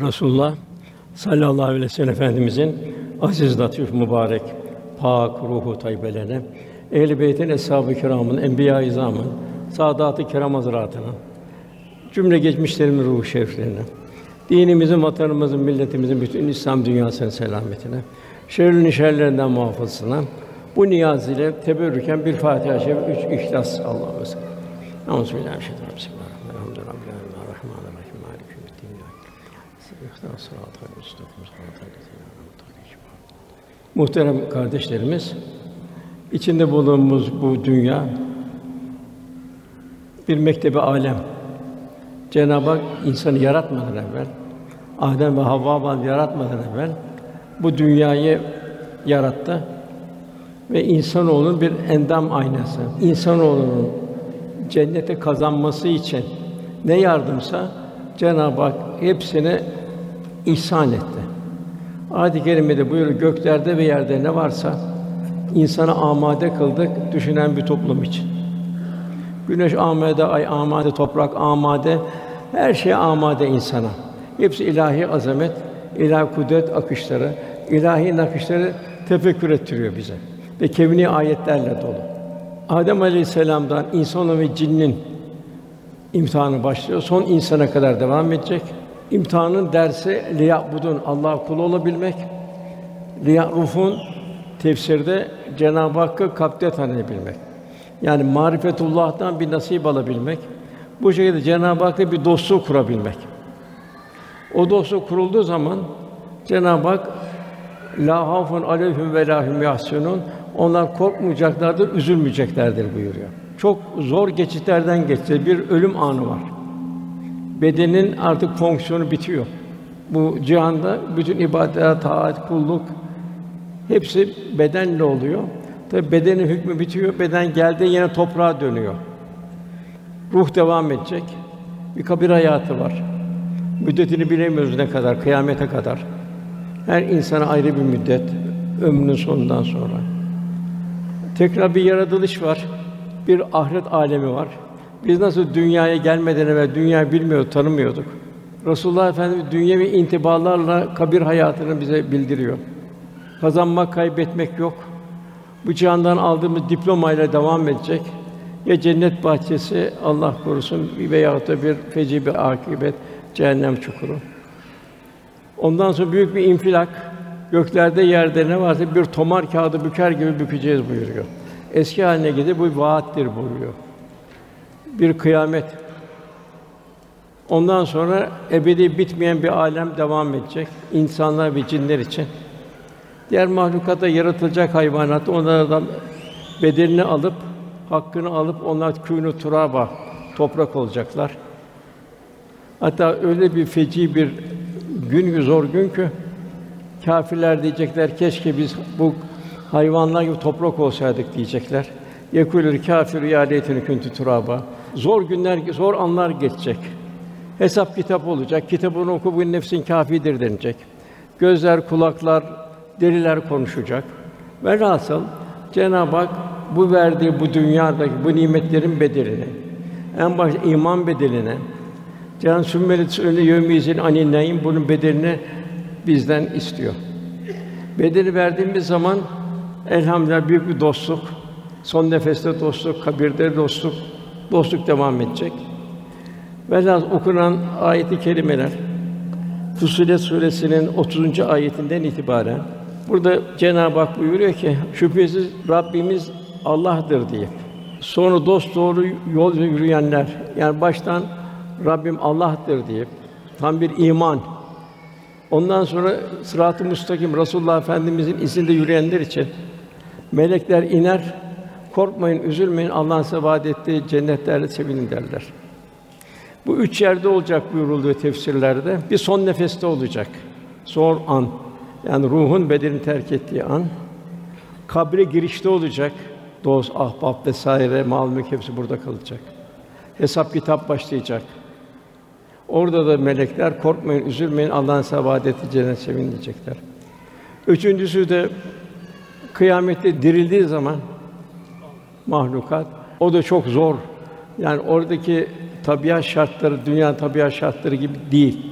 Resulullah sallallahu aleyhi ve sellem Efendimizin aziz, latif, mübarek, pak ruhu tayyibelerine, ehl-i beytin, eshab-ı kiramın, enbiya-i izamın, saadat-ı kiram hazretlerine, cümle geçmişlerimin ruhu şeriflerine, dinimizin, vatanımızın, milletimizin, bütün İslam dünyasının selametine, şerrin şerlerinden muhafazasına, bu niyaz ile teberrüken bir Fatiha-i Şerif, üç İhlas Allah'ımız. Euzubillahimineşşeytanirracim. Bismillahirrahmanirrahim. Elhamdülillahi Muhterem kardeşlerimiz, içinde bulunduğumuz bu dünya bir mektebi alem. Cenab-ı Hak insanı yaratmadan evvel, Adem ve Havva yaratmadan evvel bu dünyayı yarattı ve insanoğlunun bir endam aynası. İnsanoğlunun cennete kazanması için ne yardımsa Cenab-ı Hak hepsini ihsan etti. Âd-i kerimede buyuruyor göklerde ve yerde ne varsa insanı amade kıldık düşünen bir toplum için. Güneş amade, ay amade, toprak amade, her şey amade insana. Hepsi ilahi azamet, ilahi kudret akışları, ilahi nakışları tefekkür ettiriyor bize ve kevni ayetlerle dolu. Adem Aleyhisselam'dan insan ve cinnin imtihanı başlıyor. Son insana kadar devam edecek. İmtihanın dersi liyabudun Allah kulu olabilmek. Liyarufun tefsirde Cenab-ı Hakk'ı kalpte tanıyabilmek. Yani marifetullah'tan bir nasip alabilmek. Bu şekilde Cenab-ı Hak'la bir dostluk kurabilmek. O dostluk kurulduğu zaman Cenab-ı Hak la hafun aleyhim ve lahum yahsunun onlar korkmayacaklardır, üzülmeyeceklerdir buyuruyor. Çok zor geçitlerden geçti. Bir ölüm anı var. Bedenin artık fonksiyonu bitiyor. Bu cihanda bütün ibadet, taat, kulluk hepsi bedenle oluyor. Tabi bedenin hükmü bitiyor. Beden geldi yine toprağa dönüyor. Ruh devam edecek. Bir kabir hayatı var. Müddetini bilemiyoruz ne kadar, kıyamete kadar. Her insana ayrı bir müddet, ömrünün sonundan sonra. Tekrar bir yaratılış var. Bir ahiret alemi var. Biz nasıl dünyaya gelmeden evvel dünyayı bilmiyor, tanımıyorduk. Resulullah Efendimiz dünyevi intibalarla kabir hayatını bize bildiriyor. Kazanmak, kaybetmek yok. Bu cihandan aldığımız diplomayla devam edecek. Ya cennet bahçesi Allah korusun veya da bir feci bir akibet cehennem çukuru. Ondan sonra büyük bir infilak, göklerde yerde ne varsa bir tomar kağıdı büker gibi bükeceğiz buyuruyor. Eski haline gidip bu vaattir buyuruyor. Bir kıyamet. Ondan sonra ebedi bitmeyen bir alem devam edecek insanlar ve cinler için. Diğer mahlukata yaratılacak hayvanat onlardan bedelini alıp hakkını alıp onlar kûnû turaba toprak olacaklar. Hatta öyle bir feci bir gün zor gün ki kâfirler diyecekler keşke biz bu hayvanlar gibi toprak olsaydık diyecekler. Yekulül kâfir ya leyteni kuntu turaba. Zor günler, zor anlar geçecek. Hesap kitap olacak. Kitabını oku bu nefsin kâfidir denilecek. Gözler, kulaklar, deriler konuşacak. Velhasıl Cenab-ı Hak bu verdiği bu dünyadaki bu nimetlerin bedelini en başta iman bedelini Can sümmelet öyle yevmizin aninneyin bunun bedelini bizden istiyor. Bedeli verdiğimiz zaman elhamdülillah büyük bir dostluk, son nefeste dostluk, kabirde dostluk, dostluk devam edecek. Velhâsıl okunan ayeti kerimeler Fussilet suresinin 30. ayetinden itibaren burada Cenab-ı Hak buyuruyor ki şüphesiz Rabbimiz Allah'tır diye. Sonra dost doğru yol yürüyenler yani baştan Rabbim Allah'tır diye tam bir iman. Ondan sonra sırat-ı müstakim Resulullah Efendimizin izinde yürüyenler için melekler iner, korkmayın, üzülmeyin, Allah'ın size vaad ettiği cennetlerle sevinin derler. Bu üç yerde olacak buyuruluyor tefsirlerde. Bir son nefeste olacak. Zor an. Yani ruhun bedenini terk ettiği an. Kabre girişte olacak. Dost, ahbap vesaire, mal mülk hepsi burada kalacak. Hesap kitap başlayacak. Orada da melekler korkmayın, üzülmeyin, Allah'ın size vaad ettiği cennet sevin diyecekler. Üçüncüsü de kıyamette dirildiği zaman mahlukat o da çok zor. Yani oradaki tabiat şartları dünya tabiat şartları gibi değil.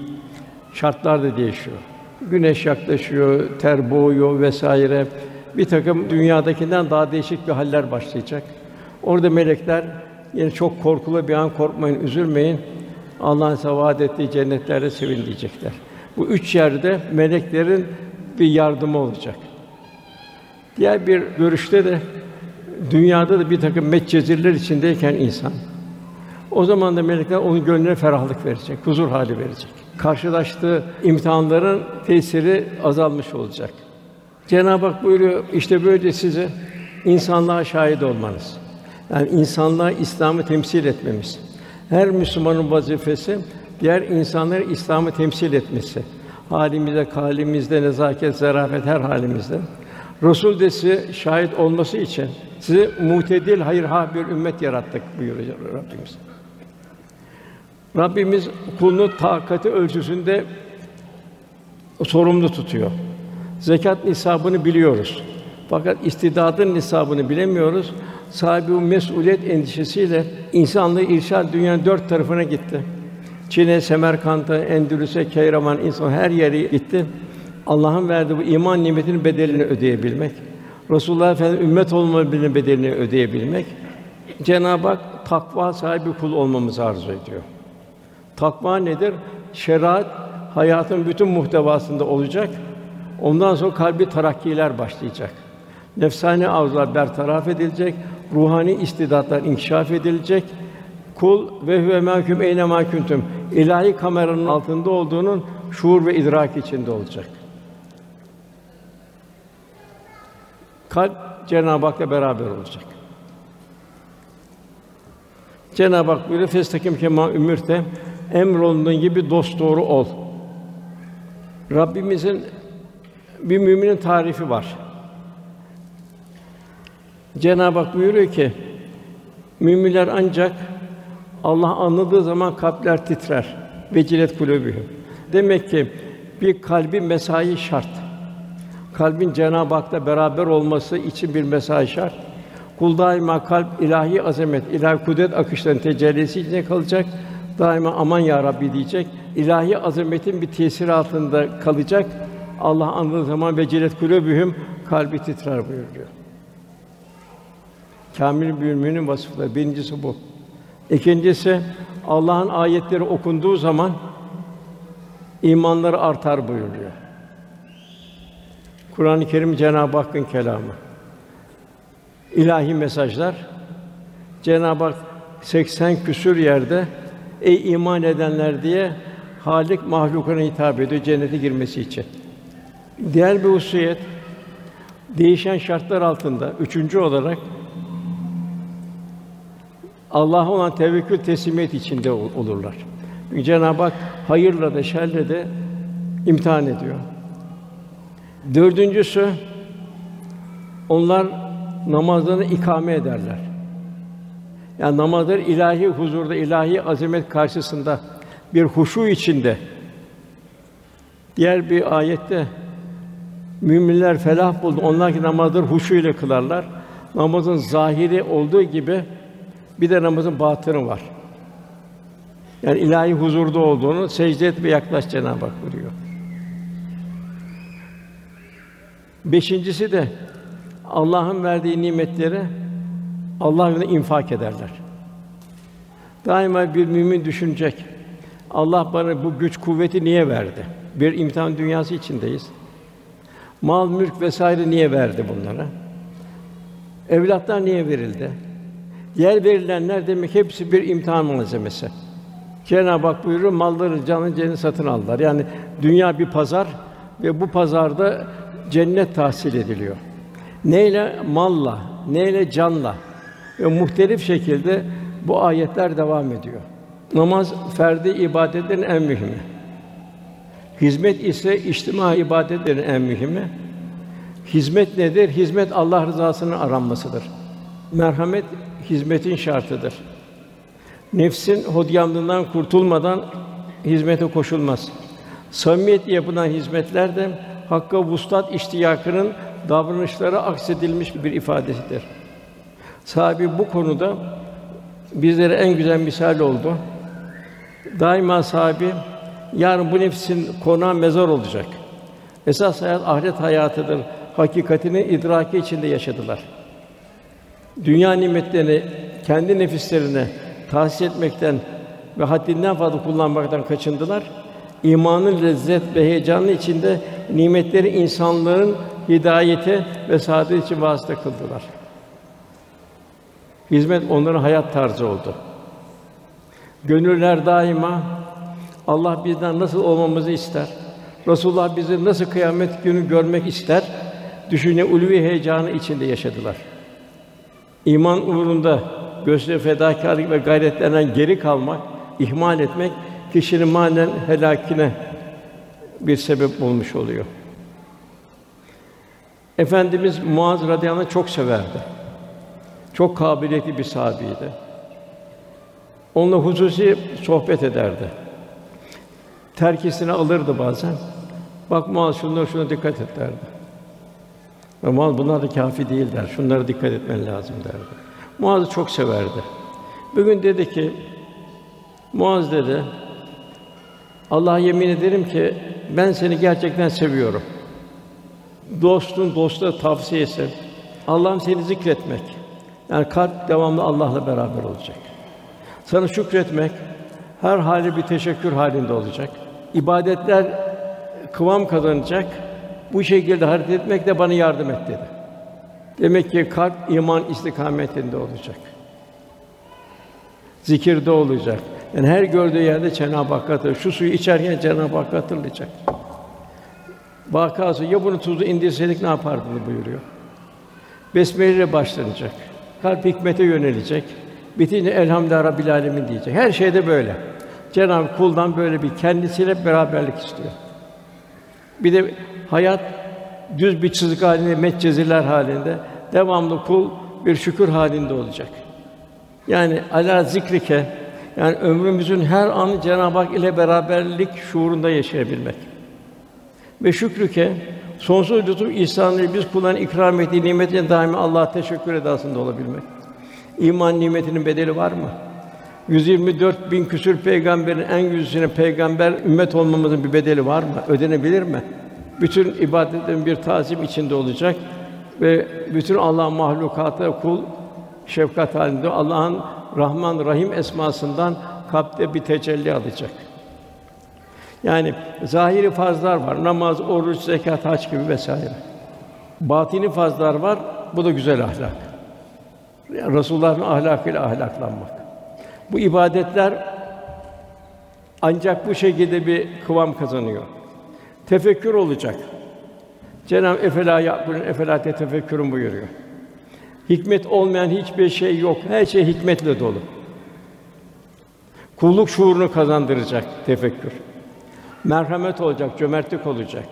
Şartlar da değişiyor. Güneş yaklaşıyor, ter boğuyor vesaire. Bir takım dünyadakinden daha değişik bir haller başlayacak. Orada melekler yine çok korkulu bir an korkmayın, üzülmeyin. Allah'ın size vaad ettiği cennetlerde sevin diyecekler. Bu üç yerde meleklerin bir yardımı olacak. Diğer bir görüşte de dünyada da bir takım metcezirler içindeyken insan o zaman da melekler onun gönlüne ferahlık verecek, huzur hali verecek. Karşılaştığı imtihanların tesiri azalmış olacak. Cenab-ı Hak buyuruyor, işte böyle size insanlığa şahit olmanız. Yani insanlığa İslam'ı temsil etmemiz. Her Müslümanın vazifesi diğer insanları İslam'ı temsil etmesi. Halimizde, kalimizde, nezaket, zarafet her halimizde. Resul de şahit olması için sizi mutedil, hayırha bir ümmet yarattık buyuruyor Rabbimiz. Rabbimiz kulunu takati ölçüsünde sorumlu tutuyor. Zekat nisabını biliyoruz. Fakat istidadın nisabını bilemiyoruz. Sahibi mesuliyet endişesiyle insanlığı irşad dünyanın dört tarafına gitti. Çin'e, Semerkant'a, Endülüs'e, Keyraman, insan her yere gitti. Allah'ın verdiği bu iman nimetinin bedelini ödeyebilmek, Resulullah Efendimiz ümmet olmanın bedelini ödeyebilmek, Cenab-ı Hak takva sahibi kul olmamızı arzu ediyor. Takva nedir? Şeriat hayatın bütün muhtevasında olacak. Ondan sonra kalbi terakkiler başlayacak. Nefsani arzular bertaraf edilecek, ruhani istidatlar inkişaf edilecek. Kul ve huve mahkum eyne mahkuntum. İlahi kameranın altında olduğunun şuur ve idrak içinde olacak. Kalp Cenab-ı Hak'la beraber olacak. Cenab-ı Hak buyuruyor, "Festakim kema ümürte emrolunduğun gibi dost doğru ol." Rabbimizin bir müminin tarifi var. Cenab-ı Hak buyuruyor ki, müminler ancak Allah anladığı zaman kalpler titrer. Vecilet kulûbühüm. Demek ki bir kalbin mesai şart. Kalbin Cenab-ı Hak'la beraber olması için bir mesai şart. Kul daima kalp ilahi azamet, ilahi kudret akışlarının tecellisi içinde kalacak. Daima aman ya Rabbi diyecek. İlahi azametin bir tesir altında kalacak. Allah anladığı zaman ve cilet kulübühüm kalbi titrer buyuruyor. Kamil bir müminin vasıfları birincisi bu. İkincisi Allah'ın ayetleri okunduğu zaman imanları artar buyuruyor. Kur'an-ı Kerim Cenab-ı Hakk'ın kelamı. İlahi mesajlar. Cenab-ı Hak 80 küsür yerde ey iman edenler diye Halik mahlukuna hitap ediyor cennete girmesi için. Diğer bir hususiyet değişen şartlar altında üçüncü olarak Allah'a olan tevekkül teslimiyet içinde olurlar. Çünkü Cenab-ı Hak hayırla da şerle de imtihan ediyor. Dördüncüsü onlar namazlarını ikame ederler. Yani namazlar ilahi huzurda, ilahi azamet karşısında bir huşu içinde. Diğer bir ayette müminler felah buldu. Onlar ki namazları huşu ile kılarlar. Namazın zahiri olduğu gibi bir de namazın batını var. Yani ilahi huzurda olduğunu secde et ve yaklaş Cenab-ı Hak buyuruyor. Beşincisi de Allah'ın verdiği nimetleri Allah yolunda infak ederler. Daima bir mümin düşünecek. Allah bana bu güç kuvveti niye verdi? Bir imtihan dünyası içindeyiz. Mal, mülk vesaire niye verdi bunlara? Evlatlar niye verildi? Yer verilenler demek hepsi bir imtihan malzemesi. Cenab-ı Hak buyuruyor, malları, canı, cennet satın aldılar. Yani dünya bir pazar ve bu pazarda cennet tahsil ediliyor. Neyle? Malla, neyle? Canla. Ve muhtelif şekilde bu ayetler devam ediyor. Namaz ferdi ibadetlerin en mühimi. Hizmet ise içtima ibadetlerin en mühimi. Hizmet nedir? Hizmet Allah rızasının aranmasıdır. Merhamet hizmetin şartıdır. Nefsin hodyamlığından kurtulmadan hizmete koşulmaz. Samimiyet yapılan hizmetler de hakka vuslat iştiyakının davranışlara aksedilmiş bir ifadesidir. Sahibi bu konuda bizlere en güzel misal oldu. Daima sahibi Yarın bu nefsin konağı mezar olacak. Esas hayat ahiret hayatıdır. Hakikatini idraki içinde yaşadılar. Dünya nimetlerini kendi nefislerine tahsis etmekten ve haddinden fazla kullanmaktan kaçındılar. İmanın lezzet ve heyecanı içinde nimetleri insanların hidayete ve saadet için vasıta kıldılar. Hizmet onların hayat tarzı oldu. Gönüller daima Allah bizden nasıl olmamızı ister. Resulullah bizi nasıl kıyamet günü görmek ister. Düşüne ulvi heyecanı içinde yaşadılar. İman uğrunda gösteri fedakarlık ve gayretlerinden geri kalmak, ihmal etmek kişinin manen helakine bir sebep olmuş oluyor. Efendimiz Muaz radıyallahu çok severdi. Çok kabiliyetli bir sahabiydi. Onunla hususi sohbet ederdi. Terkisini alırdı bazen. Bak Muaz şunlara şuna dikkat et derdi. Muaz bunlar da kafi değil der. Şunlara dikkat etmen lazım derdi. Muaz'ı çok severdi. Bugün dedi ki Muaz dedi Allah'a yemin ederim ki ben seni gerçekten seviyorum. Dostun dosta tavsiyesi Allah'ım seni zikretmek. Yani kalp devamlı Allah'la beraber olacak. Sana şükretmek her hali bir teşekkür halinde olacak. İbadetler kıvam kazanacak. Bu şekilde hareket etmek de bana yardım et dedi. Demek ki kalp iman istikametinde olacak. Zikirde olacak. Yani her gördüğü yerde Cenab-ı Hak hatırlayacak. Şu suyu içerken Cenab-ı Hak hatırlayacak. Vakası ya bunu tuzu indirseydik ne yapardın buyuruyor. Besmele ile başlanacak. Kalp hikmete yönelecek. Bitince elhamdülillah rabbil alemin diyecek. Her şeyde böyle. Cenab-ı kuldan böyle bir kendisiyle beraberlik istiyor. Bir de hayat düz bir çizgi halinde, metceziler halinde devamlı kul bir şükür halinde olacak. Yani ala zikrike yani ömrümüzün her anı Cenab-ı Hak ile beraberlik şuurunda yaşayabilmek. Ve şükrüke sonsuz lütuf ihsanıyla biz kulların ikram ettiği nimetine daimi Allah'a teşekkür edasında olabilmek. İman nimetinin bedeli var mı? 124 bin küsür peygamberin en yüzüne peygamber ümmet olmamızın bir bedeli var mı? Ödenebilir mi? Bütün ibadetlerin bir tazim içinde olacak ve bütün Allah'ın mahlukatı kul şefkat halinde Allah'ın Rahman Rahim esmasından kalpte bir tecelli alacak. Yani zahiri farzlar var. Namaz, oruç, zekat, hac gibi vesaire. Batini farzlar var. Bu da güzel ahlak. Yani Resulullah'ın ahlakıyla ahlaklanmak. Bu ibadetler ancak bu şekilde bir kıvam kazanıyor. Tefekkür olacak. Cenab-ı Efela yakulun efela tefekkürün buyuruyor. Hikmet olmayan hiçbir şey yok. Her şey hikmetle dolu. Kulluk şuurunu kazandıracak tefekkür. Merhamet olacak, cömertlik olacak.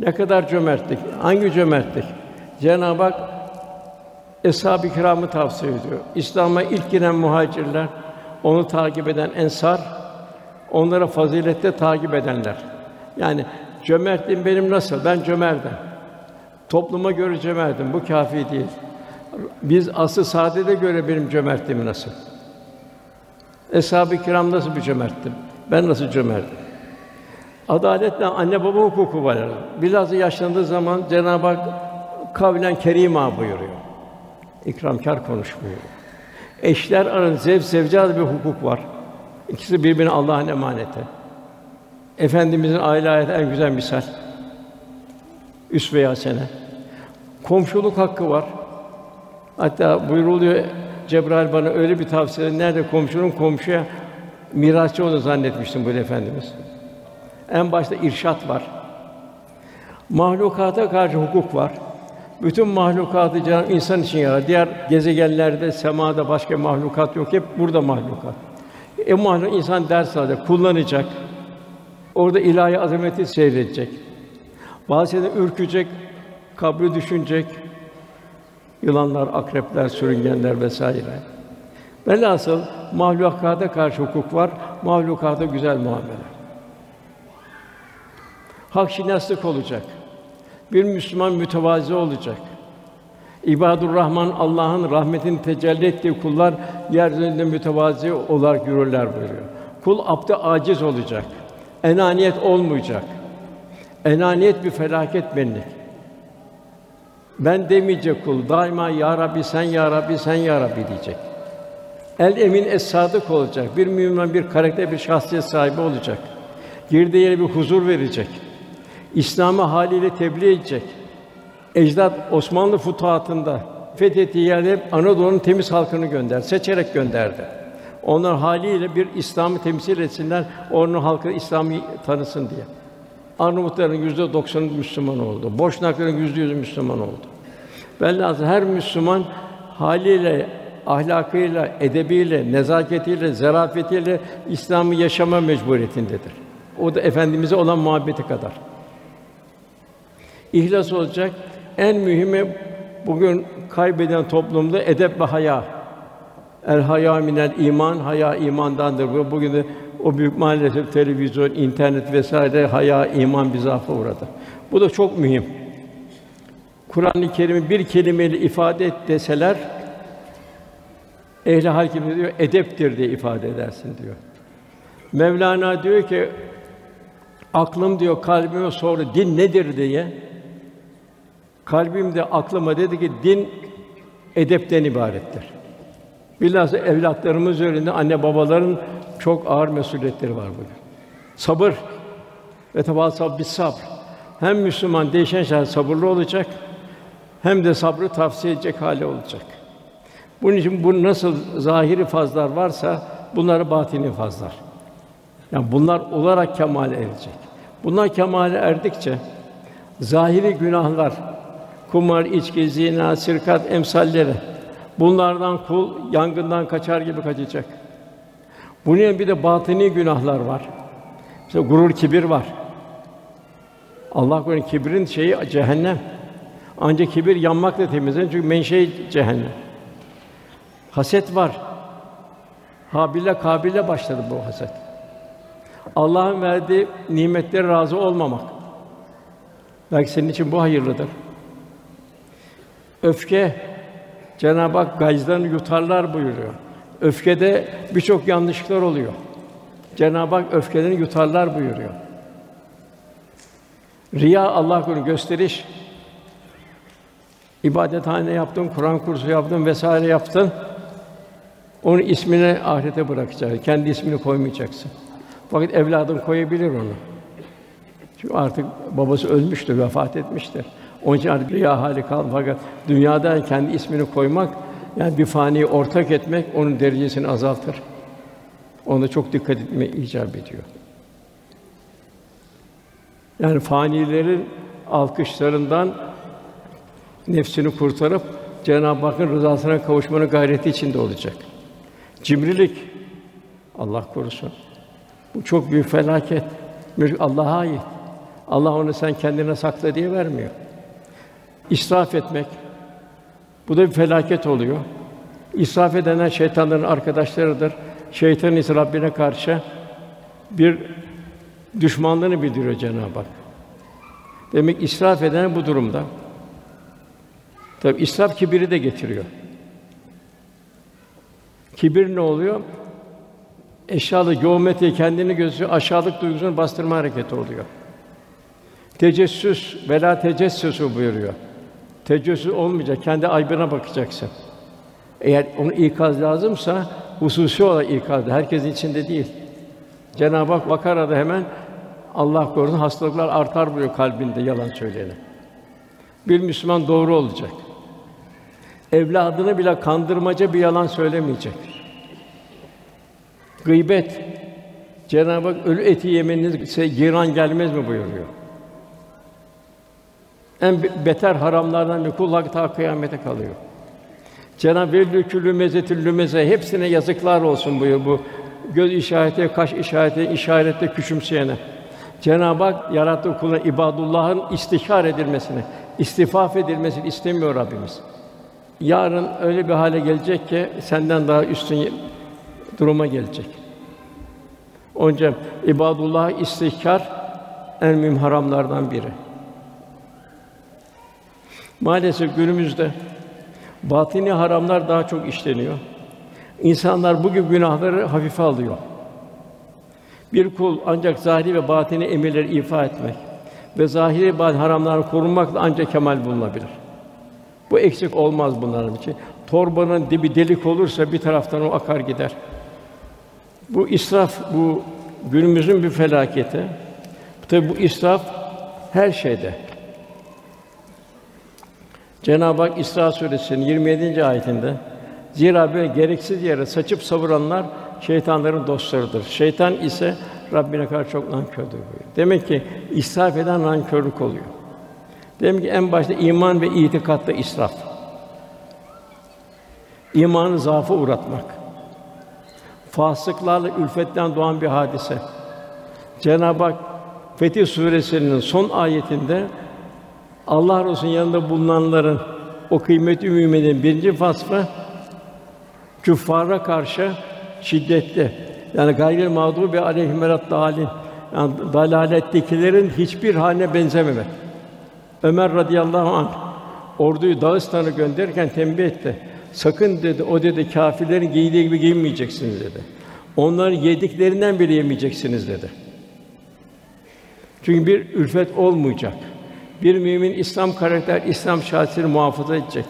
Ne kadar cömertlik? Hangi cömertlik? Cenab-ı Hak Eshab-ı Kiram'ı tavsiye ediyor. İslam'a ilk giren muhacirler, onu takip eden ensar, onlara fazilette takip edenler. Yani cömertliğim benim nasıl? Ben cömertim. Topluma göre cömertim. Bu kafi değil. Biz asıl saadete göre benim cömertliğim nasıl? Eshab-ı Kiram nasıl bir cömerttim? Ben nasıl cömertim? Adaletle anne baba hukuku var. Bilhassa yaşlandığı zaman Cenab-ı Hak kavlen kerîmâ buyuruyor. İkramkar konuş buyuruyor. Eşler arasında zevc zevcad bir hukuk var. İkisi birbirine Allah'ın emaneti. Efendimizin aile hayatı en güzel misal. Üsve-i hasene. Komşuluk hakkı var. Hatta buyuruluyor Cebrail bana öyle bir tavsiye nerede komşunun komşuya mirasçı olduğunu zannetmiştim bu efendimiz. En başta irşat var. Mahlukata karşı hukuk var. Bütün mahlukatı Cenab-ı insan için yarattı. Diğer gezegenlerde, semada başka mahlukat yok. Hep burada mahlukat. E mahluk insan ders alacak, kullanacak. Orada ilahi azameti seyredecek. Bazen ürkecek, kabri düşünecek. Yılanlar, akrepler, sürüngenler vesaire. Velhasıl mahlukata karşı hukuk var, mahlukata güzel muamele. Hak şinaslık olacak. Bir Müslüman mütevazi olacak. İbadur Rahman Allah'ın rahmetin tecelli ettiği kullar yeryüzünde mütevazi olarak yürürler buyuruyor. Kul abde aciz olacak. Enaniyet olmayacak. Enaniyet bir felaket benlik. Ben demeyecek kul, daima ya Rabbi sen ya Rabbi sen ya Rabbi diyecek. El emin es sadık olacak. Bir mümin bir karakter, bir şahsiyet sahibi olacak. Girdiği yere bir huzur verecek. İslam'ı haliyle tebliğ edecek. Ecdat Osmanlı futuhatında fethettiği yerde hep Anadolu'nun temiz halkını gönder, seçerek gönderdi. Onlar haliyle bir İslam'ı temsil etsinler, onun halkı İslam'ı tanısın diye. Arnavutların yüzde doksanı Müslüman oldu. Boşnakların yüzde yüzü Müslüman oldu. Velhâsıl her Müslüman haliyle, ahlakıyla, edebiyle, nezaketiyle, zarafetiyle İslam'ı yaşama mecburiyetindedir. O da efendimize olan muhabbeti kadar. İhlas olacak. En mühimi bugün kaybeden toplumda edep ve haya. El haya minel iman, haya imandandır. Bugün de o büyük maalesef televizyon, internet vesaire haya iman bizafa uğradı. Bu da çok mühim. Kur'an-ı Kerim'i bir kelimeyle ifade et deseler ehli hal diyor edeptir diye ifade edersin diyor. Mevlana diyor ki aklım diyor kalbime sordu din nedir diye. Kalbim de aklıma dedi ki din edepten ibarettir. Bilhassa evlatlarımız üzerinde anne babaların çok ağır mesuliyetleri var bugün. Sabır ve tevasab bis sabr. Hem Müslüman değişen şeyler sabırlı olacak hem de sabrı tavsiye edecek hali olacak. Bunun için bu nasıl zahiri fazlar varsa bunları batini fazlar. Yani bunlar olarak kemale erecek. Bunlar kemale erdikçe zahiri günahlar, kumar, içki, zina, sirkat emsalleri bunlardan kul yangından kaçar gibi kaçacak. Bunun bir de batini günahlar var. Mesela gurur, kibir var. Allah korusun kibrin şeyi cehennem. Ancak kibir yanmakla temizlenir çünkü menşei cehennem. Haset var. Habil'le Kabil'le başladı bu haset. Allah'ın verdiği nimetlere razı olmamak. Belki senin için bu hayırlıdır. Öfke Cenab-ı Hak gayzlarını yutarlar buyuruyor. Öfkede birçok yanlışlıklar oluyor. Cenab-ı Hak öfkelerini yutarlar buyuruyor. Riya Allah korusun gösteriş. İbadethane yaptın, Kur'an kursu yaptın vesaire yaptın. Onun ismini ahirete bırakacaksın. Kendi ismini koymayacaksın. Fakat evladın koyabilir onu. Çünkü artık babası ölmüştür, vefat etmiştir. Onun için artık riya hali kaldı. Fakat dünyada kendi ismini koymak, yani bir faniyi ortak etmek onun derecesini azaltır. Ona çok dikkat etme icap ediyor. Yani fanilerin alkışlarından nefsini kurtarıp Cenab-ı Hakk'ın rızasına kavuşmanın gayreti içinde olacak. Cimrilik Allah korusun. Bu çok büyük felaket. Allah'a ait. Allah onu sen kendine sakla diye vermiyor. İsraf etmek bu da bir felaket oluyor. İsraf edenler şeytanların arkadaşlarıdır. Şeytan ise Rabbine karşı bir düşmanlığını bildiriyor Cenab-ı Hak. Demek israf eden bu durumda. Tabi israf kibiri de getiriyor. Kibir ne oluyor? Eşyalı geometri kendini gözü aşağılık duygusunu bastırma hareketi oluyor. Tecessüs vela tecessüsü buyuruyor. Tecessüs olmayacak, kendi aybına bakacaksın. Eğer onu ikaz lazımsa hususi olarak ikaz, herkesin içinde değil. Cenab-ı Hak Bakara'da hemen Allah korusun hastalıklar artar buyuruyor kalbinde yalan söyleyene. Bir Müslüman doğru olacak. Evladını bile kandırmaca bir yalan söylemeyecek. Gıybet Cenab-ı Hak ölü eti yemeniz giran gelmez mi buyuruyor. En beter haramlardan bir kul ta kıyamete kalıyor. Cenab-ı Hak küllü mezetül lümeze hepsine yazıklar olsun buyuruyor bu göz işareti, kaş işareti, işarette küçümseyene. Cenab-ı Hak yarattığı kuluna ibadullah'ın istihar edilmesini, istifaf edilmesini istemiyor Rabbimiz. Yarın öyle bir hale gelecek ki senden daha üstün duruma gelecek. Onca ibadullah istihkar en mühim haramlardan biri. Maalesef günümüzde batini haramlar daha çok işleniyor. İnsanlar bu gibi günahları hafife alıyor. Bir kul ancak zahiri ve batini emirleri ifa etmek ve zahiri bazı haramlardan korunmakla ancak kemal bulunabilir. Bu eksik olmaz bunların için. Torbanın dibi delik olursa bir taraftan o akar gider. Bu israf, bu günümüzün bir felaketi. Tabi bu israf her şeyde. Cenab-ı Hak İsra suresinin 27. ayetinde zira böyle gereksiz yere saçıp savuranlar şeytanların dostlarıdır. Şeytan ise Rabbine karşı çok nankördür buyuruyor. Demek ki israf eden nankörlük oluyor. Demek ki en başta iman ve itikatta israf. İmanı zaafı uğratmak. Fasıklarla ülfetten doğan bir hadise. Cenab-ı Hak Fetih suresinin son ayetinde Allah Resulü'nün yanında bulunanların o kıymetli müminin birinci vasfı küffara karşı şiddetli. Yani gayrı mağdubi aleyhim dalin. Yani dalalettekilerin hiçbir haline benzememek. Ömer radıyallahu anh orduyu Dağıstan'a gönderirken tembih etti. Sakın dedi, o dedi kâfirlerin giydiği gibi giyinmeyeceksiniz dedi. Onların yediklerinden bile yemeyeceksiniz dedi. Çünkü bir ülfet olmayacak. Bir mümin İslam karakter, İslam şahsiyetini muhafaza edecek.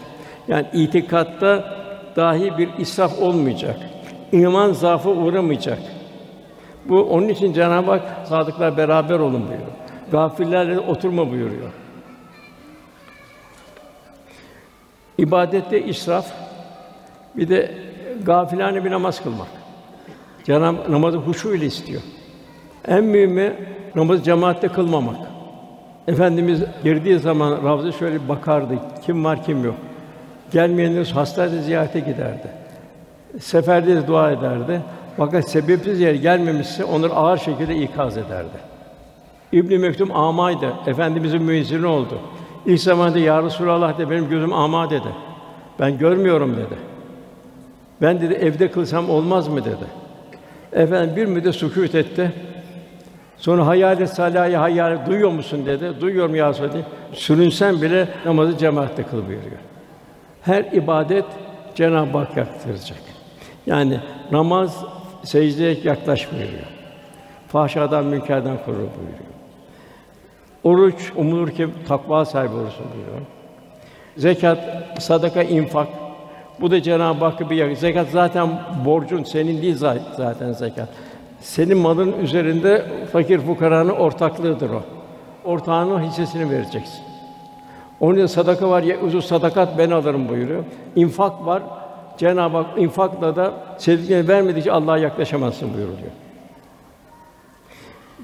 Yani itikatta dahi bir israf olmayacak. İman zaafı uğramayacak. Bu onun için Cenab-ı Hak sadıklar beraber olun buyuruyor. Gafillerle oturma buyuruyor. İbadette israf, bir de gafilane bir namaz kılmak. Cenab-ı namazı huşu ile istiyor. En mühimi namazı cemaatte kılmamak. Efendimiz girdiği zaman Ravza şöyle bakardı. Kim var kim yok. Gelmeyenler hastaydı ziyarete giderdi. Seferde de dua ederdi. Fakat sebepsiz yer gelmemişse onları ağır şekilde ikaz ederdi. İbn Mektum amaydı. Efendimizin müezzini oldu. İlk zamanda ya Resulallah de benim gözüm ama dedi. Ben görmüyorum dedi. Ben dedi evde kılsam olmaz mı dedi. Efendim bir müddet sükût etti. Sonra hayal-i salâhı hayal duyuyor musun dedi. Duyuyorum ya Resulallah. Sürünsen bile namazı cemaatle kıl buyuruyor. Her ibadet Cenab-ı Hak yaktıracak. Yani namaz secdeye yaklaş buyuruyor. Fahşadan, münkerden koru buyuruyor. Oruç umulur ki takva sahibi olursun buyuruyor. Zekat, sadaka, infak. Bu da Cenab-ı Hakk'a bir zekat zaten borcun senin değil zaten zekat. Senin malın üzerinde fakir fukaranın ortaklığıdır o. Ortağının hissesini vereceksin. Onun için sadaka var ya uzun sadakat ben alırım buyuruyor. İnfak var. Cenab-ı Hak infakla da sevdiklerini vermedikçe Allah'a yaklaşamazsın buyuruyor.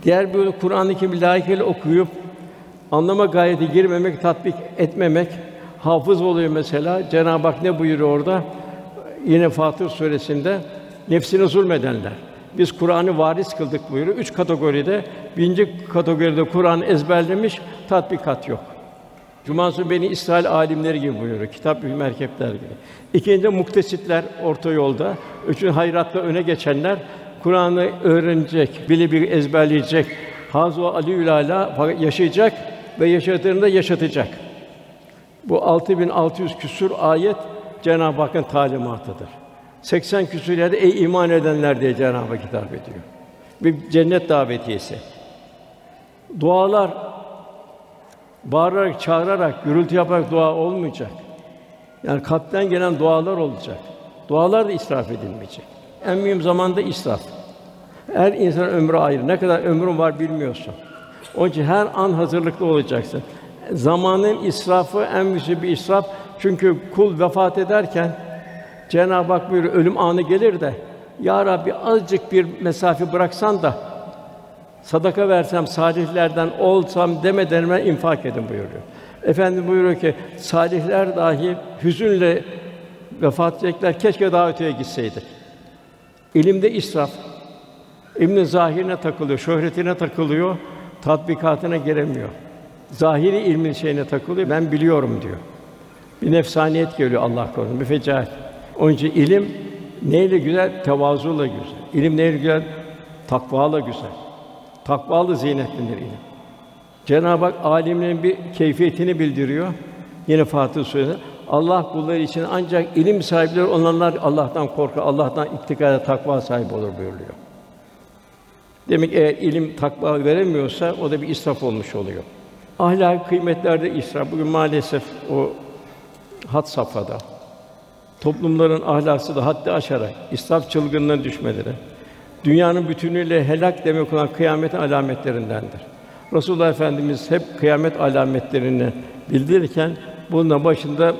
Diğer bir Kur'an-ı Kerim layıkıyla okuyup anlama gayeti girmemek, tatbik etmemek, hafız oluyor mesela. Cenab-ı Hak ne buyuruyor orada? Yine Fatır suresinde nefsine zulmedenler. Biz Kur'an'ı varis kıldık buyuruyor. Üç kategoride. Birinci kategoride Kur'an ezberlemiş, tatbikat yok. Cumansur Beni İsrail alimleri gibi buyuruyor. Kitap merkepler gibi. İkinci muktesitler orta yolda. Üçüncü hayratta öne geçenler Kur'an'ı öğrenecek, bile bir ezberleyecek. Hazu Ali Ala yaşayacak ve yaşadığında yaşatacak. Bu 6600 küsur ayet Cenab-ı Hakk'ın talimatıdır. 80 küsur yerde ey iman edenler diye Cenab-ı Hak hitap ediyor. Bir cennet davetiyesi. Dualar bağırarak, çağırarak, gürültü yaparak dua olmayacak. Yani kalpten gelen dualar olacak. Dualar da israf edilmeyecek. En mühim zamanda israf. Her insan ömrü ayrı. Ne kadar ömrün var bilmiyorsun. Onun için her an hazırlıklı olacaksın. Zamanın israfı en büyük bir israf. Çünkü kul vefat ederken Cenab-ı Hak buyuruyor, ölüm anı gelir de Ya Rabbi azıcık bir mesafe bıraksan da sadaka versem, salihlerden olsam demeden hemen infak edin buyuruyor. Efendim buyuruyor ki salihler dahi hüzünle vefat edecekler. Keşke daha öteye gitseydi. İlimde israf. İlmin zahirine takılıyor, şöhretine takılıyor, tatbikatına giremiyor. Zahiri ilmin şeyine takılıyor. Ben biliyorum diyor. Bir nefsaniyet geliyor Allah korusun, bir fecaat. Onun için ilim neyle güzel? Tevazuyla güzel. İlim neyle güzel? Takvayla güzel. Takvalı zinetlenir ilim. Cenab-ı Hak alimlerin bir keyfiyetini bildiriyor. Yine Fatih Suresi. Allah kulları için ancak ilim sahipleri olanlar Allah'tan korkar, Allah'tan ittikada takva sahibi olur buyuruyor. Demek eğer ilim takva veremiyorsa o da bir israf olmuş oluyor. Ahlak kıymetlerde israf. Bugün maalesef o had safhada. Toplumların ahlaksı da haddi aşarak israf çılgınlığına düşmeleri, dünyanın bütünüyle helak demek olan kıyametin alametlerindendir. Resulullah Efendimiz hep kıyamet alametlerini bildirirken bunun başında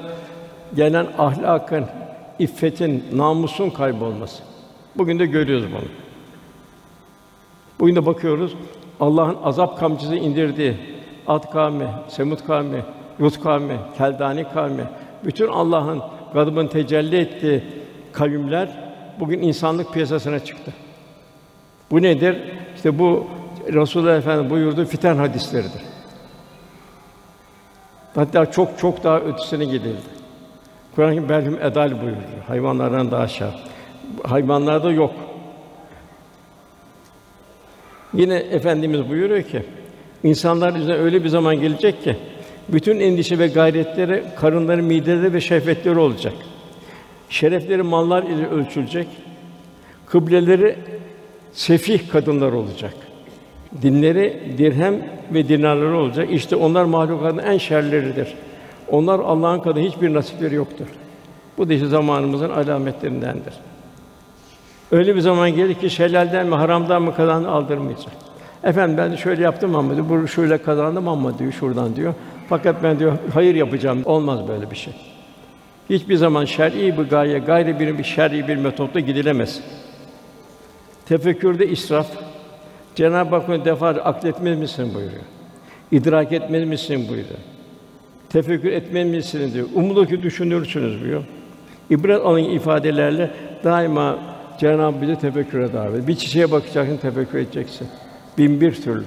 gelen ahlakın, iffetin, namusun kaybolması. Bugün de görüyoruz bunu. Bugün de bakıyoruz Allah'ın azap kamçısı indirdiği Ad kavmi, Semud kavmi, Lut kavmi, Keldani kavmi, bütün Allah'ın gadabını tecelli ettiği kavimler bugün insanlık piyasasına çıktı. Bu nedir? İşte bu Resulullah Efendimiz buyurduğu fiten hadisleridir. Hatta çok çok daha ötesine gidildi. Kur'an-ı Kerim edal buyurdu. Hayvanlardan daha aşağı. Hayvanlarda yok. Yine efendimiz buyuruyor ki insanlar üzerine öyle bir zaman gelecek ki bütün endişe ve gayretleri karınları, mideleri ve şehvetleri olacak. Şerefleri mallar ile ölçülecek. Kıbleleri sefih kadınlar olacak. Dinleri dirhem ve dinarları olacak. İşte onlar mahlukatın en şerleridir. Onlar Allah'ın kadar hiçbir nasipleri yoktur. Bu da işte zamanımızın alametlerindendir. Öyle bir zaman gelir ki şelalden mi haramdan mı kazandı aldırmayacak. Efendim ben şöyle yaptım ama diyor, bu şöyle kazandım ama diyor şuradan diyor. Fakat ben diyor hayır yapacağım. Olmaz böyle bir şey. Hiçbir zaman şer'i bir gaye, gayri bir bir şer'i bir metotla gidilemez. Tefekkürde israf. Cenab-ı Hak defa akletmez misin buyuruyor. İdrak etmez misin buyuruyor. Tefekkür etmez misiniz diyor. Umulur ki düşünürsünüz diyor. İbret alın ifadelerle daima Cenab-ı bizi tefekküre davet. Bir çiçeğe bakacaksın, tefekkür edeceksin. Bin bir türlü.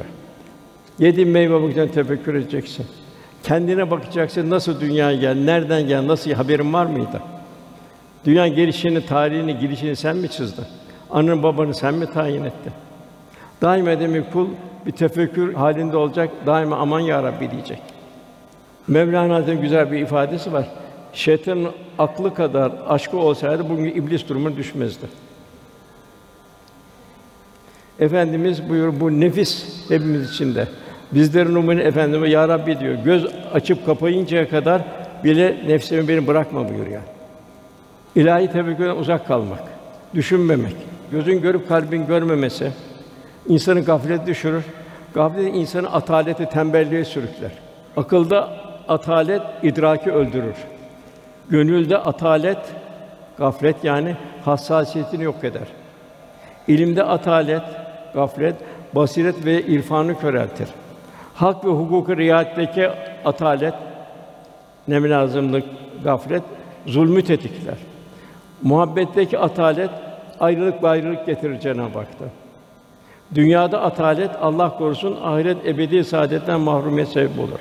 Yediğin meyve bakacaksın, tefekkür edeceksin. Kendine bakacaksın, nasıl dünyaya gel, nereden gel, nasıl haberin var mıydı? Dünya gelişini, tarihini, gidişini sen mi çizdin? Anın babanı sen mi tayin ettin? Daima demek kul bir tefekkür halinde olacak, daima aman ya Rabbi diyecek. Mevlana güzel bir ifadesi var. Şeytanın aklı kadar aşkı olsaydı bugün iblis durumuna düşmezdi. Efendimiz buyur bu nefis hepimiz içinde. Bizlerin umunu efendime ya Rabbi diyor. Göz açıp kapayıncaya kadar bile nefsimi beni bırakma buyuruyor. İlahi tefekkürden uzak kalmak, düşünmemek, gözün görüp kalbin görmemesi insanı gaflet düşürür. Gaflet insanı atalete, tembelliğe sürükler. Akılda atalet idraki öldürür. Gönülde atalet gaflet yani hassasiyetini yok eder. İlimde atalet, gaflet, basiret ve irfanı köreltir. Hak ve hukuku riayetteki atalet, nemin lazımlık, gaflet, zulmü tetikler. Muhabbetteki atalet, ayrılık ve ayrılık getirir Cenab-ı Hak'ta. Dünyada atalet, Allah korusun, ahiret ebedi saadetten mahrumiyet sebep olur.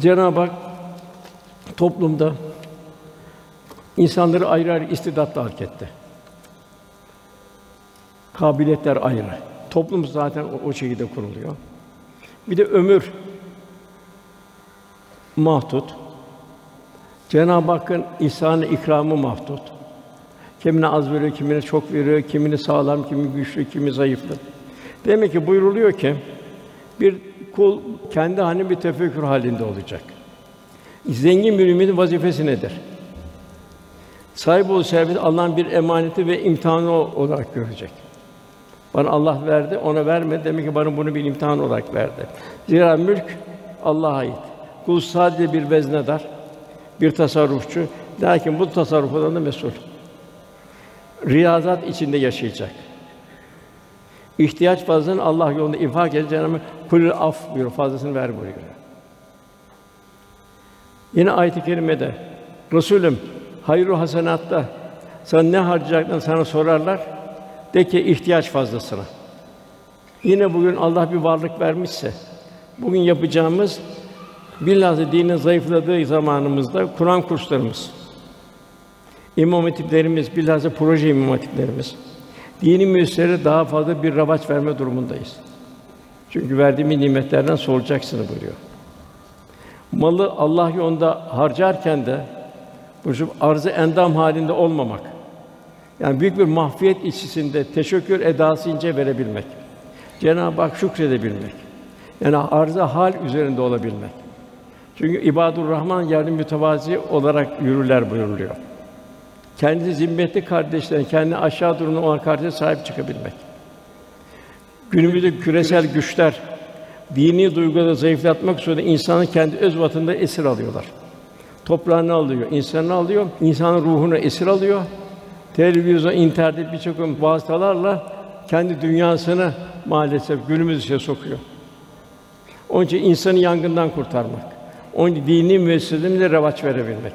Cenab-ı Hak toplumda insanları ayrı ayrı istidatla halk etti. Kabiliyetler ayrı. Toplum zaten o, o şekilde kuruluyor. Bir de ömür mahdut. Cenab-ı Hakk'ın ihsanı ikramı mahdut. Kimine az veriyor, kimine çok veriyor, kimini sağlam, kimi güçlü, kimi zayıflı. Demek ki buyruluyor ki bir kul kendi halinde bir tefekkür halinde olacak. Zengin bir ümmetin vazifesi nedir? Sahip olduğu servet Allah'ın bir emaneti ve imtihanı olarak görecek. Bana Allah verdi, ona vermedi. Demek ki bana bunu bir imtihan olarak verdi. Zira mülk Allah'a ait. Kul sadece bir veznedar, bir tasarrufçu. Lakin bu tasarrufdan da mesul. Riyazat içinde yaşayacak. İhtiyaç fazlasını Allah yolunda infak edecek Cenab-ı kul af buyuruyor, fazlasını ver buyuruyor. Yine ayet-i kerimede Resulüm hayru hasenatta sana ne harcayacaklarını sana sorarlar. De ki ihtiyaç fazlasına. Yine bugün Allah bir varlık vermişse bugün yapacağımız bilhassa dinin zayıfladığı zamanımızda Kur'an kurslarımız, imam hatiplerimiz, bilhassa proje imam hatiplerimiz, dini müesseselere daha fazla bir ravaç verme durumundayız. Çünkü verdiğimiz nimetlerden soracaksınız buyuruyor. Malı Allah yolunda harcarken de bu arzı endam halinde olmamak. Yani büyük bir mahfiyet içisinde teşekkür edası ince verebilmek. Cenab-ı Hak şükredebilmek. Yani arıza hal üzerinde olabilmek. Çünkü ibadur Rahman yani mütevazi olarak yürürler buyuruluyor. Kendisi zimmetli kardeşlerine, kendi aşağı durumda olan kardeşe sahip çıkabilmek. Günümüzde küresel güçler dini duyguları zayıflatmak suretiyle insanı kendi öz vatanında esir alıyorlar. Toprağını alıyor, insanı alıyor, insanın ruhunu esir alıyor. Televizyon, internet birçok vasıtalarla kendi dünyasını maalesef günümüz içine sokuyor. Onun için insanı yangından kurtarmak. Onun için dini müesseselerine revaç verebilmek.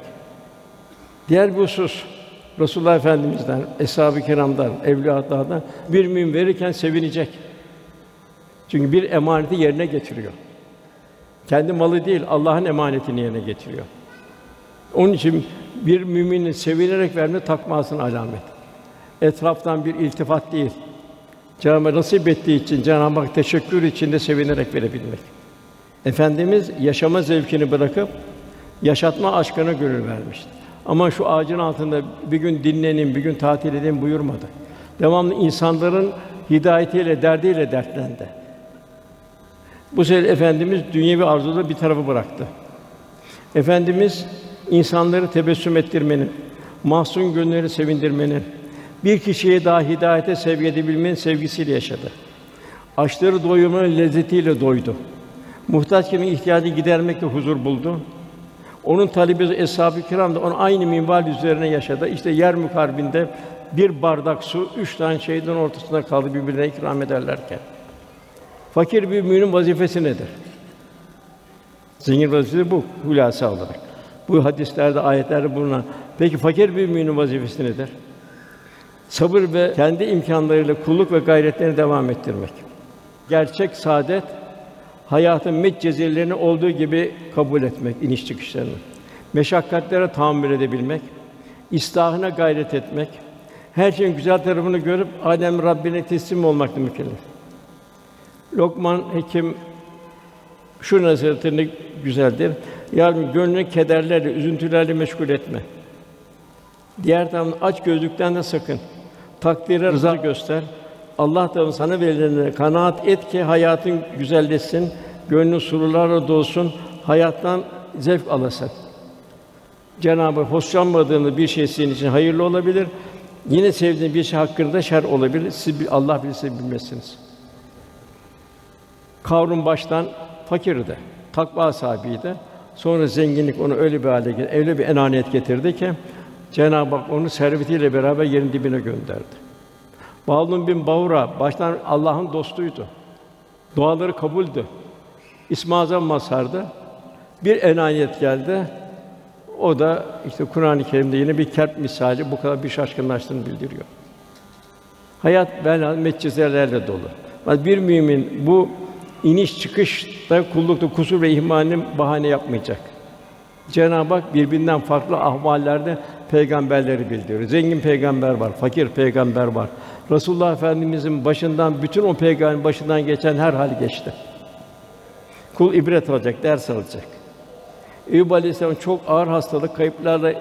Diğer bir husus Resulullah Efendimiz'den, eshab-ı kiramdan, evliyalardan bir mümin verirken sevinecek. Çünkü bir emaneti yerine getiriyor. Kendi malı değil, Allah'ın emanetini yerine getiriyor. Onun için bir müminin sevinerek verme takmasının alamet. Etraftan bir iltifat değil. Cenab-ı nasip ettiği için Cenab-ı Hak teşekkür içinde sevinerek verebilmek. Efendimiz yaşama zevkini bırakıp yaşatma aşkına gönül vermişti. Ama şu ağacın altında bir gün dinlenin, bir gün tatil edin buyurmadı. Devamlı insanların hidayetiyle, derdiyle dertlendi. Bu sefer Efendimiz dünyevi arzuları bir tarafa bıraktı. Efendimiz insanları tebessüm ettirmenin, mahzun gönülleri sevindirmenin, bir kişiye daha hidayete sevk edebilmenin sevgisiyle yaşadı. Açları doyurmanın lezzetiyle doydu. Muhtaç kimin ihtiyacını gidermekle huzur buldu. Onun talebi eshab-ı kiram da onun aynı minval üzerine yaşadı. İşte yer mukarbinde bir bardak su üç tane şehidin ortasında kaldı birbirine ikram ederlerken. Fakir bir müminin vazifesi nedir? Zengin vazifesi bu hülasa olarak. Bu hadislerde, ayetlerde bulunan. Peki fakir bir müminin vazifesi nedir? Sabır ve kendi imkanlarıyla kulluk ve gayretlerini devam ettirmek. Gerçek saadet hayatın met olduğu gibi kabul etmek iniş çıkışlarını. Meşakkatlere tahammül edebilmek, istahına gayret etmek, her şeyin güzel tarafını görüp Adem Rabbine teslim olmakla mükellef. Lokman Hekim şu nasihatini güzeldir. Yani gönlünü kederlerle, üzüntülerle meşgul etme. Diğer taraftan aç gözlükten de sakın. Takdire rıza göster. Allah da sana verilenlere kanaat et ki hayatın güzelleşsin, gönlün sururlarla dolsun, hayattan zevk alasın. Cenabı hoşlanmadığını bir şey senin için hayırlı olabilir. Yine sevdiğin bir şey hakkında şer olabilir. Siz Allah bilir siz bilmezsiniz. Kavrun baştan fakirdi. Takva sahibiydi. Sonra zenginlik onu öyle bir hale getirdi, öyle bir enaniyet getirdi ki Cenab-ı Hak onu servetiyle beraber yerin dibine gönderdi. Bağlun bin Bavra baştan Allah'ın dostuydu. Duaları kabuldü. İsmi Azam mazhardı. Bir enayet geldi. O da işte Kur'an-ı Kerim'de yine bir kerp misali bu kadar bir şaşkınlaştığını bildiriyor. Hayat bela metcizelerle dolu. Bir mümin bu iniş çıkışta kullukta kusur ve ihmalini bahane yapmayacak. Cenab-ı Hak birbirinden farklı ahvallerde peygamberleri bildiriyor. Zengin peygamber var, fakir peygamber var. Resulullah Efendimizin başından bütün o peygamberin başından geçen her hal geçti. Kul ibret alacak, ders alacak. Eyüp Aleyhisselam çok ağır hastalık, kayıplarla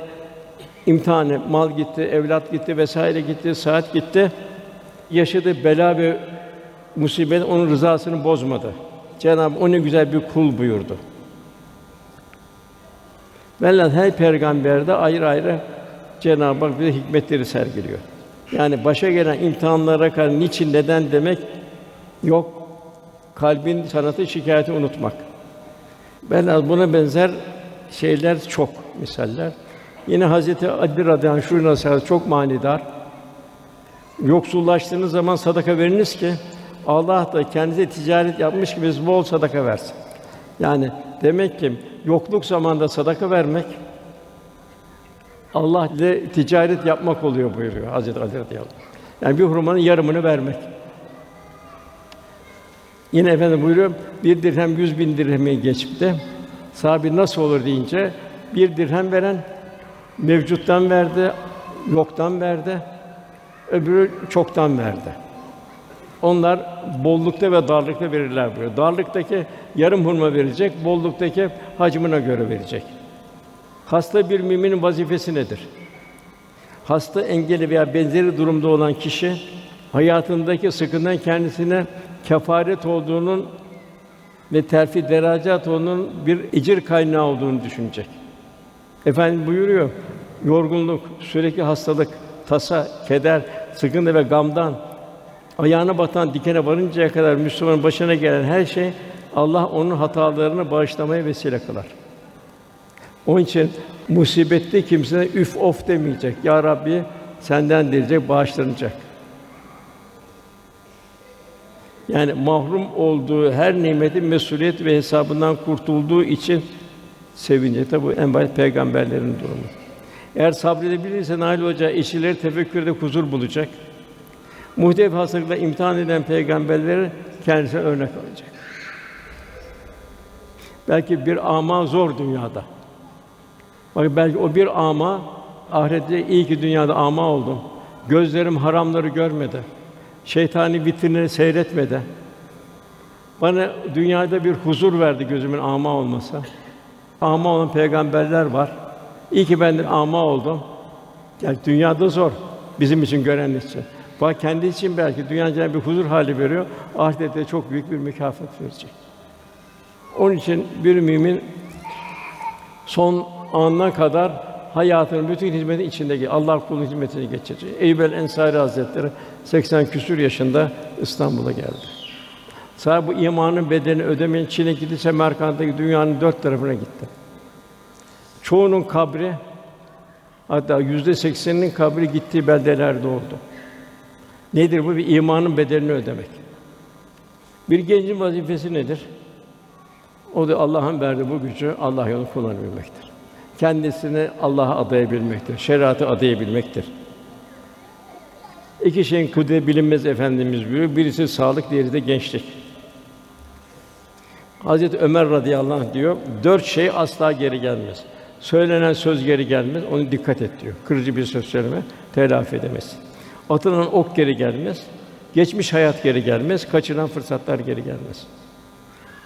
imtihanı, mal gitti, evlat gitti vesaire gitti, saat gitti. Yaşadığı bela ve musibet onun rızasını bozmadı. Cenab-ı o ne güzel bir kul buyurdu. Velhâsıl her peygamberde ayrı ayrı Cenab-ı Hak bize hikmetleri sergiliyor. Yani başa gelen imtihanlara karşı niçin, neden demek yok. Kalbin sanatı şikayeti unutmak. Ben buna benzer şeyler çok misaller. Yine Hazreti Ali radıyallahu anh şu çok manidar. Yoksullaştığınız zaman sadaka veriniz ki Allah da kendisi ticaret yapmış gibi bol sadaka versin. Yani demek ki yokluk zamanında sadaka vermek Allah ile ticaret yapmak oluyor buyuruyor Hazreti Ali radıyallahu. Yani bir hurmanın yarımını vermek. Yine efendim buyuruyor bir dirhem yüz bin dirheme geçti. Sahabi nasıl olur deyince bir dirhem veren mevcuttan verdi, yoktan verdi, öbürü çoktan verdi. Onlar bollukta ve darlıkta verirler buyuruyor. Darlıktaki yarım hurma verecek, bolluktaki hacmına göre verecek. Hasta bir müminin vazifesi nedir? Hasta, engelli veya benzeri durumda olan kişi hayatındaki sıkıntıdan kendisine kefaret olduğunun ve terfi derecat olduğunun bir ecir kaynağı olduğunu düşünecek. Efendim buyuruyor, yorgunluk, sürekli hastalık, tasa, keder, sıkıntı ve gamdan ayağına batan dikene varıncaya kadar Müslümanın başına gelen her şey Allah onun hatalarını bağışlamaya vesile kılar. Onun için musibette kimse üf of demeyecek. Ya Rabbi senden diyecek, bağışlanacak. Yani mahrum olduğu her nimetin mesuliyet ve hesabından kurtulduğu için sevinecek. Tabi bu en basit peygamberlerin durumu. Eğer sabredebilirse nail olacağı eşileri tefekkürde huzur bulacak. Muhtelif hastalıkla imtihan eden peygamberleri kendisine örnek alacak. Belki bir ama zor dünyada. Bak belki o bir ama ahirette iyi ki dünyada ama oldum. Gözlerim haramları görmedi. Şeytani vitrinleri seyretmedi. Bana dünyada bir huzur verdi gözümün ama olmasa. Ama olan peygamberler var. İyi ki ben de ama oldum. Yani dünyada zor bizim için gören için. Bak kendi için belki dünyada bir huzur hali veriyor. Ahirette çok büyük bir mükafat verecek. Onun için bir mümin son anına kadar hayatının bütün hizmeti içinde Allah kulun hizmetini geçirecek. Eyüp el Ensari Hazretleri 80 küsur yaşında İstanbul'a geldi. Sadece bu imanın bedelini ödemeyen Çin'e gitti, Semerkant'taki dünyanın dört tarafına gitti. Çoğunun kabri hatta yüzde sekseninin kabri gittiği beldelerde oldu. Nedir bu? Bir imanın bedelini ödemek. Bir gencin vazifesi nedir? O da Allah'ın verdiği bu gücü Allah yolunda kullanabilmektir. Kendisini Allah'a adayabilmektir, şeriatı adayabilmektir. İki şeyin kudreti bilinmez efendimiz buyuruyor. Birisi sağlık, diğeri de gençlik. Hazreti Ömer radıyallahu anh diyor, dört şey asla geri gelmez. Söylenen söz geri gelmez, onu dikkat et diyor. Kırıcı bir söz söyleme, telafi edemezsin. Atılan ok geri gelmez, geçmiş hayat geri gelmez, kaçıran fırsatlar geri gelmez.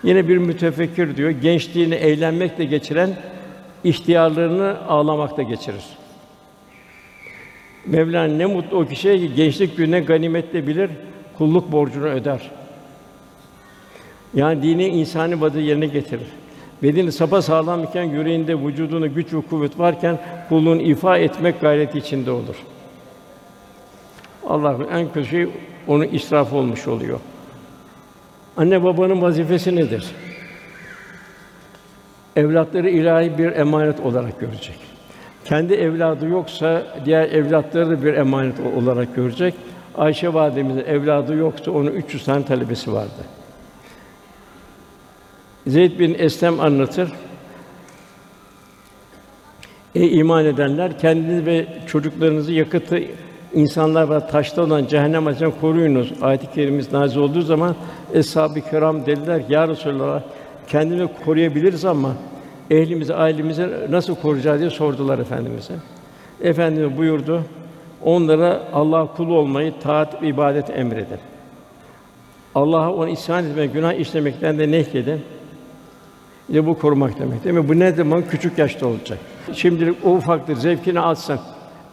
Yine bir mütefekkir diyor, gençliğini eğlenmekle geçiren, ihtiyarlarını ağlamakta geçirir. Mevlana ne mutlu o kişiye ki gençlik gününe ganimetle bilir, kulluk borcunu öder. Yani dini insani vadı yerine getirir. Bedeni sapa sağlam iken yüreğinde vücudunda güç ve kuvvet varken kulluğunu ifa etmek gayreti içinde olur. Allah'ın en kötü şey onu israf olmuş oluyor. Anne babanın vazifesi nedir? Evlatları ilahi bir emanet olarak görecek. Kendi evladı yoksa diğer evlatları da bir emanet olarak görecek. Ayşe validemizin evladı yoksa onun 300 tane talebesi vardı. Zeyd bin Eslem anlatır. Ey iman edenler kendinizi ve çocuklarınızı yakıtı insanlar ve taşta olan cehennem ateşinden koruyunuz. Ayet-i kerimemiz nazil olduğu zaman eshab-ı kiram dediler ya Resulallah kendini koruyabiliriz ama ehlimizi, ailemizi nasıl koruyacağız diye sordular efendimize. Efendimiz buyurdu. Onlara Allah kulu olmayı, taat ve ibadet emredin. Allah'a ona isyan etmek, günah işlemekten de nehyedin. İşte bu korumak demek değil mi? Bu ne zaman küçük yaşta olacak. Şimdilik o ufaktır, zevkini alsın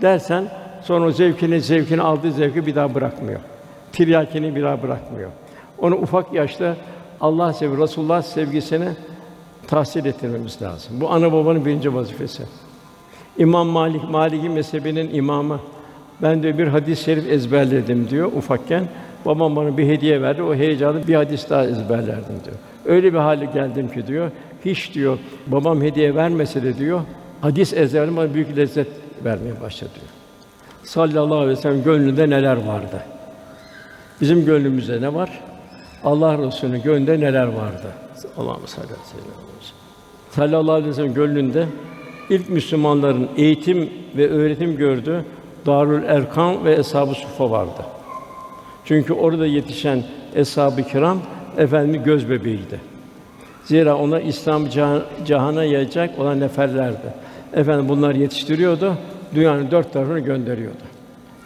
dersen sonra o zevkini, zevkini aldığı zevki bir daha bırakmıyor. Tiryakini bir daha bırakmıyor. Onu ufak yaşta Allah sevgi, Resulullah sevgisini tahsil ettirmemiz lazım. Bu ana babanın birinci vazifesi. İmam Malik, Maliki mezhebinin imamı. Ben de bir hadis-i şerif ezberledim diyor ufakken. Babam bana bir hediye verdi. O heyecanı bir hadis daha ezberlerdim diyor. Öyle bir hale geldim ki diyor. Hiç diyor babam hediye vermese de diyor hadis ezberledim bana büyük lezzet vermeye başladı diyor. Sallallahu aleyhi ve sellem gönlünde neler vardı? Bizim gönlümüzde ne var? Allah Resulü'nün gönlünde neler vardı? Allah'ım sallallahu aleyhi ve sellem. Sallallahu aleyhi ve sellem gönlünde ilk Müslümanların eğitim ve öğretim gördüğü Darül Erkam ve Eshab-ı Sufa vardı. Çünkü orada yetişen eshab-ı kiram efendim göz bebeğiydi. Zira onlar İslam cihana yayacak olan neferlerdi. Efendim bunlar yetiştiriyordu, dünyanın dört tarafını gönderiyordu.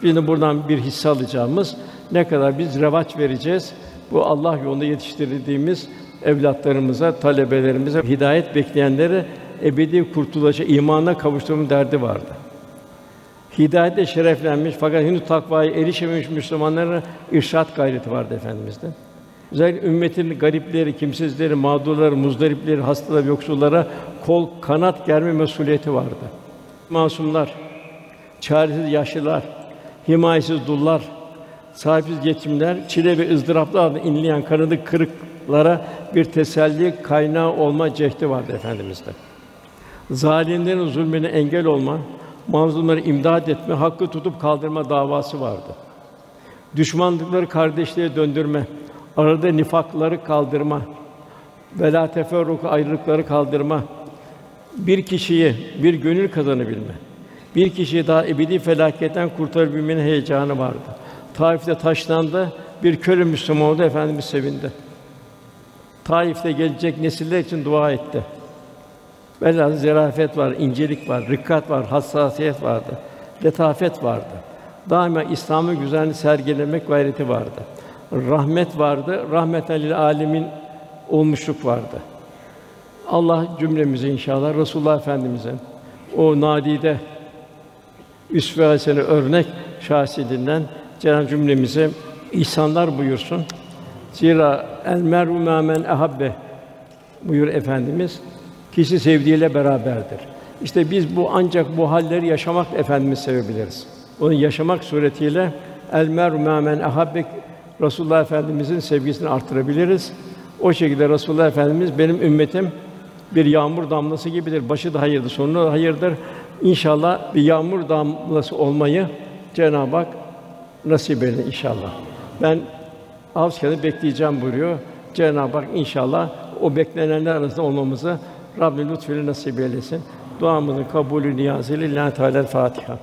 Biz buradan bir hisse alacağımız ne kadar biz revaç vereceğiz bu Allah yolunda yetiştirdiğimiz evlatlarımıza, talebelerimize, hidayet bekleyenlere ebedi kurtuluşa, imana kavuşturma derdi vardı. Hidayete şereflenmiş fakat henüz takvaya erişememiş Müslümanlara irşat gayreti vardı efendimizde. Özellikle ümmetin garipleri, kimsizleri, mağdurları, muzdaripleri, hastaları, yoksullara kol kanat germe mesuliyeti vardı. Masumlar, çaresiz yaşlılar, himayesiz dullar, sahipsiz yetimler, çile ve ızdıraplarla inleyen kanadı kırıklara bir teselli kaynağı olma cehdi vardı efendimizde. Zalimlerin zulmüne engel olma, mazlumları imdad etme, hakkı tutup kaldırma davası vardı. Düşmanlıkları kardeşliğe döndürme, arada nifakları kaldırma, vela teferruku ayrılıkları kaldırma, bir kişiyi bir gönül kazanabilme, bir kişiyi daha ebedi felaketten kurtarabilmenin heyecanı vardı. Taif'te taşlandı, bir köle Müslüman oldu, Efendimiz sevindi. Taif'te gelecek nesiller için dua etti. Velhâsıl zerafet var, incelik var, rikkat var, hassasiyet vardı, letafet vardı. Daima İslam'ın güzelliğini sergilemek gayreti vardı. Rahmet vardı, rahmeten lil âlemin olmuşluk vardı. Allah cümlemizi inşallah Resulullah Efendimize o nadide üsve hasene örnek şahsidinden Cenab-ı cümlemize ihsanlar buyursun. Zira el mer'u men ehabbe buyur efendimiz. Kişi sevdiğiyle beraberdir. İşte biz bu ancak bu halleri yaşamak efendimiz sevebiliriz. Onu yaşamak suretiyle el mer'u men ehabbe Resulullah Efendimizin sevgisini artırabiliriz. O şekilde Resulullah Efendimiz benim ümmetim bir yağmur damlası gibidir. Başı da hayırdır, sonu da hayırdır. İnşallah bir yağmur damlası olmayı Cenab-ı Hak nasip eylesin inşallah. Ben Avska'da bekleyeceğim buyuruyor. Cenab-ı Hak inşallah o beklenenler arasında olmamızı Rabbim lütfuyla nasip eylesin. Duamızın kabulü niyazıyla Lillahi Teala Fatiha.